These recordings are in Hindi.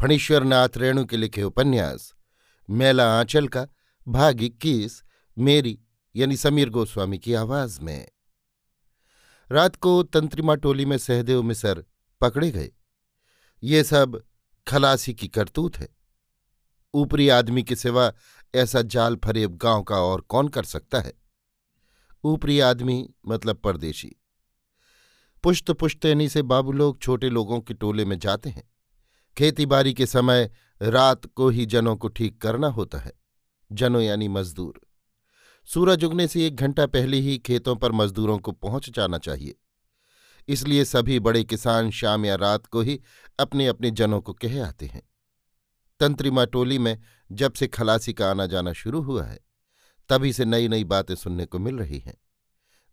फणीश्वरनाथ रेणु के लिखे उपन्यास, मेला आंचल का, भाग इक्कीस, मेरी, यानी समीर गोस्वामी की आवाज़ में। रात को तंत्रिमा टोली में सहदेव मिसर पकड़े गए। ये सब खलासी की करतूत है। ऊपरी आदमी के सिवा ऐसा जाल फरेब गाँव का और कौन कर सकता है? ऊपरी आदमी मतलब परदेशी। पुश्त पुश्तैनी से बाबू लोग छोटे लोगों के टोले में जाते हैं। खेतीबाड़ी के समय रात को ही जनों को ठीक करना होता है। जनों यानी मजदूर। सूरज उगने से एक घंटा पहले ही खेतों पर मजदूरों को पहुँच जाना चाहिए। इसलिए सभी बड़े किसान शाम या रात को ही अपने अपने जनों को कह आते हैं। तंत्रिमा टोली में जब से खलासी का आना जाना शुरू हुआ है, तभी से नई नई बातें सुनने को मिल रही हैं।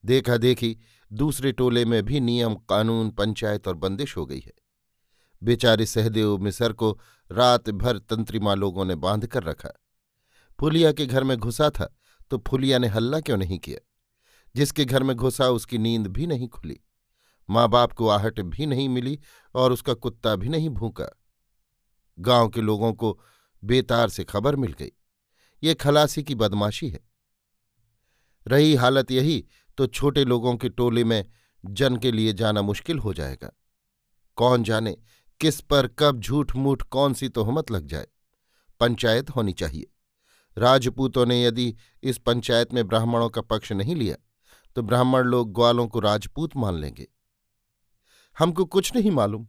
देखा देखी दूसरे टोले में भी नियम, कानून, पंचायत और बंदिश हो गई है। बेचारे सहदेव मिसर को रात भर तंत्रिमा लोगों ने बाँध कर रखा। फुलिया के घर में घुसा था तो फुलिया ने हल्ला क्यों नहीं किया? जिसके घर में घुसा, उसकी नींद भी नहीं खुली। माँ बाप को आहट भी नहीं मिली और उसका कुत्ता भी नहीं भूका गाँव के लोगों को बेतार से खबर मिल गई। ये खलासी की बदमाशी है। रही हालत यही तो छोटे लोगों के टोले में जन के लिए जाना मुश्किल हो जाएगा। कौन जाने किस पर कब झूठ मूठ कौन सी तोहमत लग जाए? पंचायत होनी चाहिए। राजपूतों ने यदि इस पंचायत में ब्राह्मणों का पक्ष नहीं लिया तो ब्राह्मण लोग ग्वालों को राजपूत मान लेंगे। हमको कुछ नहीं मालूम।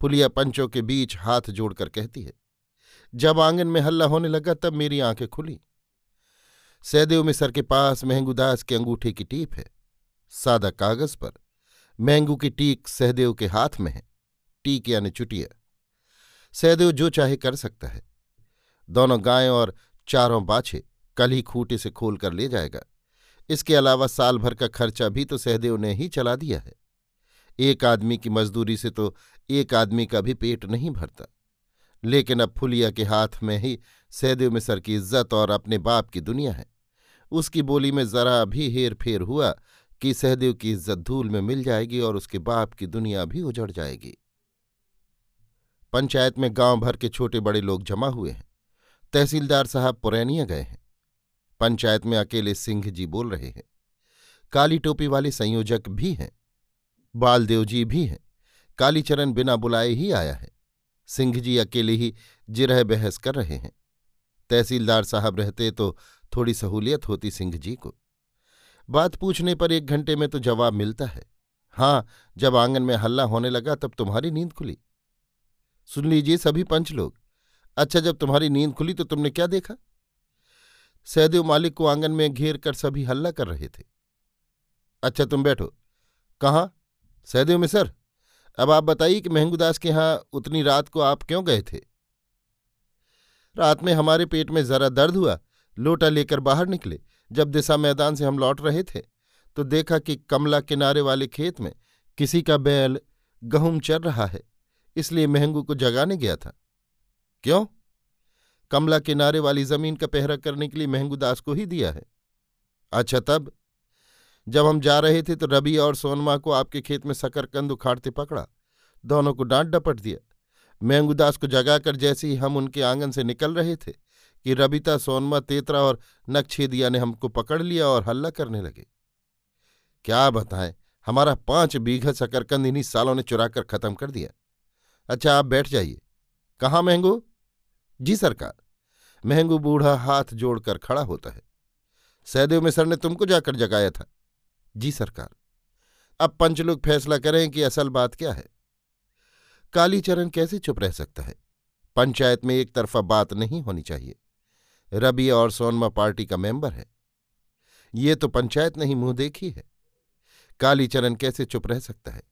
पुलिया पंचों के बीच हाथ जोड़कर कहती है, जब आँगन में हल्ला होने लगा, तब मेरी आँखें खुली। सैदेव मिसर के पास महंगूदास के अंगूठे की टीप है। सादा कागज़ पर महंगू की टीक सहदेव के हाथ में है। टीक यानी चुटिया सहदेव जो चाहे कर सकता है। दोनों गायें और चारों बाछे कल ही खूटे से खोल कर ले जाएगा। इसके अलावा साल भर का खर्चा भी तो सहदेव ने ही चला दिया है। एक आदमी की मजदूरी से तो एक आदमी का भी पेट नहीं भरता। लेकिन अब फुलिया के हाथ में ही सहदेव मिसर की इज़्ज़त और अपने बाप की दुनिया है। उसकी बोली में जरा भी हेर फेर हुआ कि सहदेव की इज़्ज़त धूल में मिल जाएगी और उसके बाप की दुनिया भी उजड़ जाएगी। पंचायत में गाँव भर के छोटे बड़े लोग जमा हुए हैं। तहसीलदार साहब पुरैनिया गए हैं। पंचायत में अकेले सिंह जी बोल रहे हैं। काली टोपी वाले संयोजक भी हैं। बालदेव जी भी हैं। कालीचरण बिना बुलाए ही आया है। सिंह जी अकेले ही जिरह बहस कर रहे हैं। तहसीलदार साहब रहते तो थोड़ी सहूलियत होती सिंह जी को। बात पूछने पर एक घंटे में तो जवाब मिलता है। हाँ जब आँगन में हल्ला होने लगा तब तुम्हारी नींद खुली। सुन लीजिए सभी पंच लोग। अच्छा जब तुम्हारी नींद खुली तो तुमने क्या देखा? सहदेव मालिक को आँगन में घेर कर सभी हल्ला कर रहे थे। अच्छा तुम बैठो। कहाँ? सहदेव में, सर। अब आप बताइए कि महंगूदास के यहाँ उतनी रात को आप क्यों गए थे? रात में हमारे पेट में जरा दर्द हुआ। लोटा लेकर बाहर निकले। जब दिशा मैदान से हम लौट रहे थे तो देखा कि कमला किनारे वाले खेत में किसी का बैल गहूम चर रहा है। इसलिए महंगू को जगाने गया था। क्यों? कमला किनारे वाली ज़मीन का पहरा करने के लिए महंगू दास को ही दिया है। अच्छा तब? जब हम जा रहे थे तो रबी और सोनमा को आपके खेत में सकरकंद उखाड़ते पकड़ा। दोनों को डांट डपट दिया। महंगूदास को जगाकर जैसे ही हम उनके आँगन से निकल रहे थे कि रबिता सोनमा, तेतरा और नक्छेदिया ने हमको पकड़ लिया और हल्ला करने लगे। क्या बताएँ, हमारा पाँच बीघा सकरकंद इन्हीं सालों ने चुराकर खत्म कर दिया। अच्छा आप बैठ जाइए। कहाँ महंगो? जी सरकार, महंगू बूढ़ा हाथ जोड़कर खड़ा होता है। सहदेव में सर ने तुमको जाकर जगाया था। जी सरकार, अब पंच लोग फैसला करें कि असल बात क्या है। कालीचरण कैसे चुप रह सकता है? पंचायत में एक तरफा बात नहीं होनी चाहिए। रबी और सोनमा पार्टी का मेंबर है। ये तो पंचायत नहीं मुँह देखी है। कालीचरण कैसे चुप रह सकता है?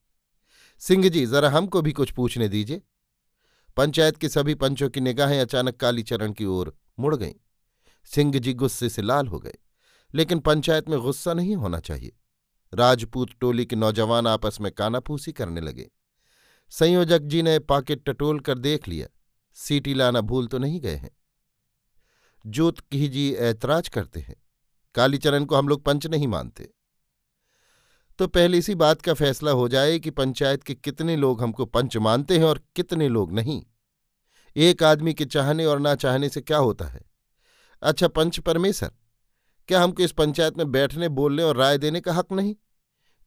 सिंह जी, जरा हमको भी कुछ पूछने दीजिए। पंचायत के सभी पंचों की निगाहें अचानक कालीचरण की ओर मुड़ गईं। सिंह जी गुस्से से लाल हो गए, लेकिन पंचायत में गुस्सा नहीं होना चाहिए। राजपूत टोली के नौजवान आपस में कानाफूसी करने लगे। संयोजक जी ने पाकेट टटोल कर देख लिया। सीटी लाना भूल तो नहीं गए हैं। जोत की जी ऐतराज करते हैं। कालीचरण को हम लोग पंच नहीं मानते। तो पहले इसी बात का फैसला हो जाए कि पंचायत के कितने लोग हमको पंच मानते हैं और कितने लोग नहीं। एक आदमी के चाहने और ना चाहने से क्या होता है? अच्छा पंच परमेश्वर क्या हमको इस पंचायत में बैठने, बोलने और राय देने का हक नहीं?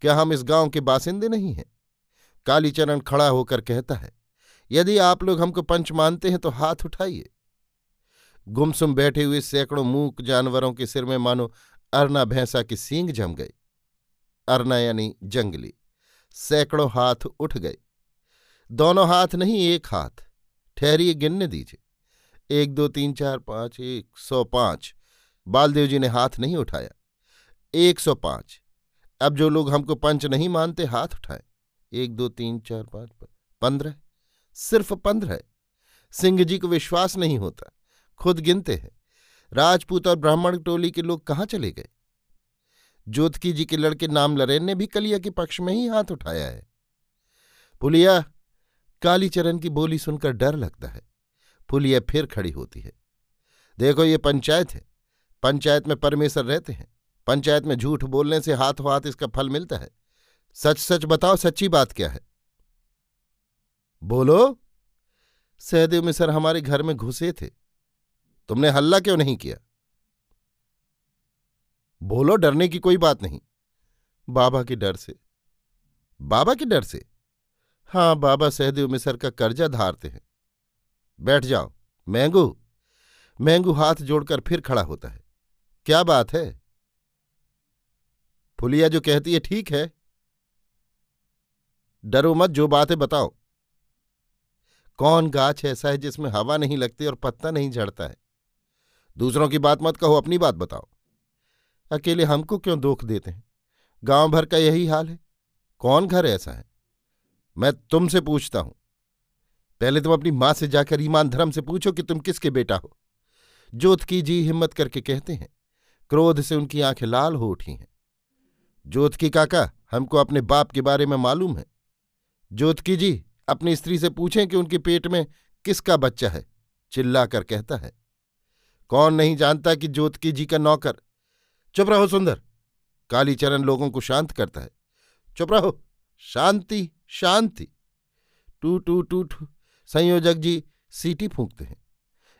क्या हम इस गाँव के बासिंदे नहीं हैं? कालीचरण खड़ा होकर कहता है, यदि आप लोग हमको पंच मानते हैं तो हाथ उठाइए। गुमसुम बैठे हुए सैकड़ों मूक जानवरों के सिर में मानो अरना भैंसा की सींग जम गए अरना यानी जंगली। सैकड़ों हाथ उठ गए। दोनों हाथ नहीं, एक हाथ। ठहरिए गिनने दीजिए। एक, दो, तीन, चार, पाँच, एक सौ पाँच। बालदेव जी ने हाथ नहीं उठाया। एक सौ पाँच। अब जो लोग हमको पंच नहीं मानते, हाथ उठाए। एक, दो, तीन, चार, पाँच पंद्रह। सिर्फ़ पंद्रह। सिंह जी को विश्वास नहीं होता। खुद गिनते हैं। राजपूत और ब्राह्मण टोली के लोग कहाँ चले गए? जोतकी जी के लड़के नाम लरेन ने भी कलिया के पक्ष में ही हाथ उठाया है। पुलिया, कालीचरण की बोली सुनकर डर लगता है। पुलिया फिर खड़ी होती है। देखो ये पंचायत है। पंचायत में परमेश्वर रहते हैं। पंचायत में झूठ बोलने से हाथों हाथ इसका फल मिलता है। सच सच बताओ, सच्ची बात क्या है? बोलो। सहदेव मिसर हमारे घर में घुसे थे। तुमने हल्ला क्यों नहीं किया? बोलो डरने की कोई बात नहीं। बाबा के डर से। बाबा के डर से? हाँ बाबा सहदेव मिसर का कर्जा धारते हैं। बैठ जाओ, मैंगू। मैंगू हाथ जोड़कर फिर खड़ा होता है। क्या बात है? फुलिया जो कहती है, ठीक है। डरो मत, जो बात है बताओ। कौन गाछ ऐसा है जिसमें हवा नहीं लगती और पत्ता नहीं झड़ता है? दूसरों की बात मत कहो, अपनी बात बताओ। अकेले हमको क्यों दुख देते हैं? गाँव भर का यही हाल है। कौन घर ऐसा है? मैं तुमसे पूछता हूँ। पहले तुम अपनी माँ से जाकर ईमान धर्म से पूछो कि तुम किसके बेटा हो। जोत की जी हिम्मत करके कहते हैं, क्रोध से उनकी आँखें लाल हो उठी हैं। जोत की काका, हमको अपने बाप के बारे में मालूम है। जोत की जी, अपनी स्त्री से पूछें कि उनके पेट में किसका बच्चा है? चिल्लाकर कहता है, कौन नहीं जानता कि जोत की जी का नौकर चुप रहो सुंदर। कालीचरण लोगों को शांत करता है। चुप रहो। शांति शांति। Two two two two. संयोजक जी, सीटी फूंकते हैं।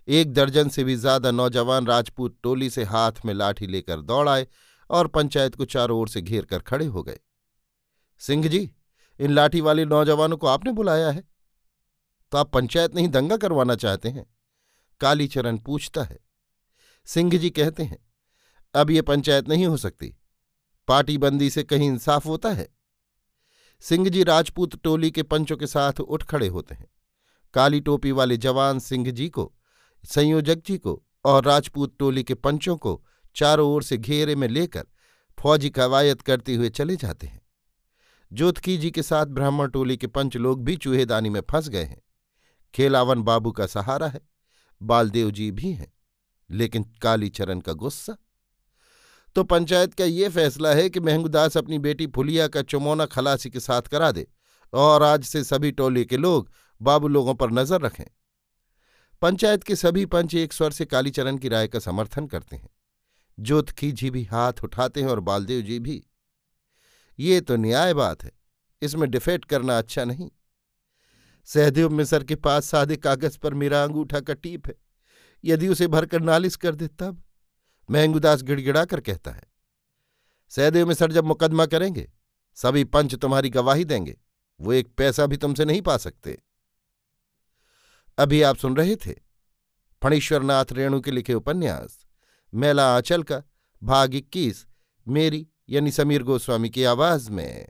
एक दर्जन से भी ज़्यादा नौजवान राजपूत टोली से हाथ में लाठी लेकर दौड़ आए और पंचायत को चारों ओर से घेर कर खड़े हो गए। सिंह जी, इन लाठी वाले नौजवानों को आपने बुलाया है? तो आप पंचायत नहीं दंगा करवाना चाहते हैं? कालीचरण पूछता है। सिंह जी कहते हैं अब ये पंचायत नहीं हो सकती। पार्टी बंदी से कहीं इंसाफ होता है। सिंह जी राजपूत टोली के पंचों के साथ उठ खड़े होते हैं। काली टोपी वाले जवान सिंह जी को, संयोजक जी को और राजपूत टोली के पंचों को चारों ओर से घेरे में लेकर फौजी कवायद करते हुए चले जाते हैं। जोतकी जी के साथ ब्राह्मण टोली के पंच लोग भी चूहेदानी में फंस गए हैं। खेलावन बाबू का सहारा है, बालदेव जी भी हैं, लेकिन कालीचरण का गुस्सा तो पंचायत का ये फैसला है कि महंगूदास अपनी बेटी फुलिया का चुमौना खलासी के साथ करा दे और आज से सभी टोले के लोग बाबू लोगों पर नज़र रखें। पंचायत के सभी पंच एक स्वर से कालीचरण की राय का समर्थन करते हैं। जोतखी जी भी हाथ उठाते हैं और बालदेव जी भी। ये तो न्याय बात है, इसमें डिफेट करना अच्छा नहीं। सहदेव मिसर के पास सादे कागज़ पर मेरा अंगूठा का टीप है, यदि उसे भरकर नालिश कर दे तब। महंगूदास गिड़गिड़ा कर कहता है, सहदेव में सर जब मुकदमा करेंगे, सभी पंच तुम्हारी गवाही देंगे, वो एक पैसा भी तुमसे नहीं पा सकते। अभी आप सुन रहे थे फणीश्वरनाथ रेणु के लिखे उपन्यास, मेला आंचल का, भाग इक्कीस, मेरी यानी समीर गोस्वामी की आवाज़ में।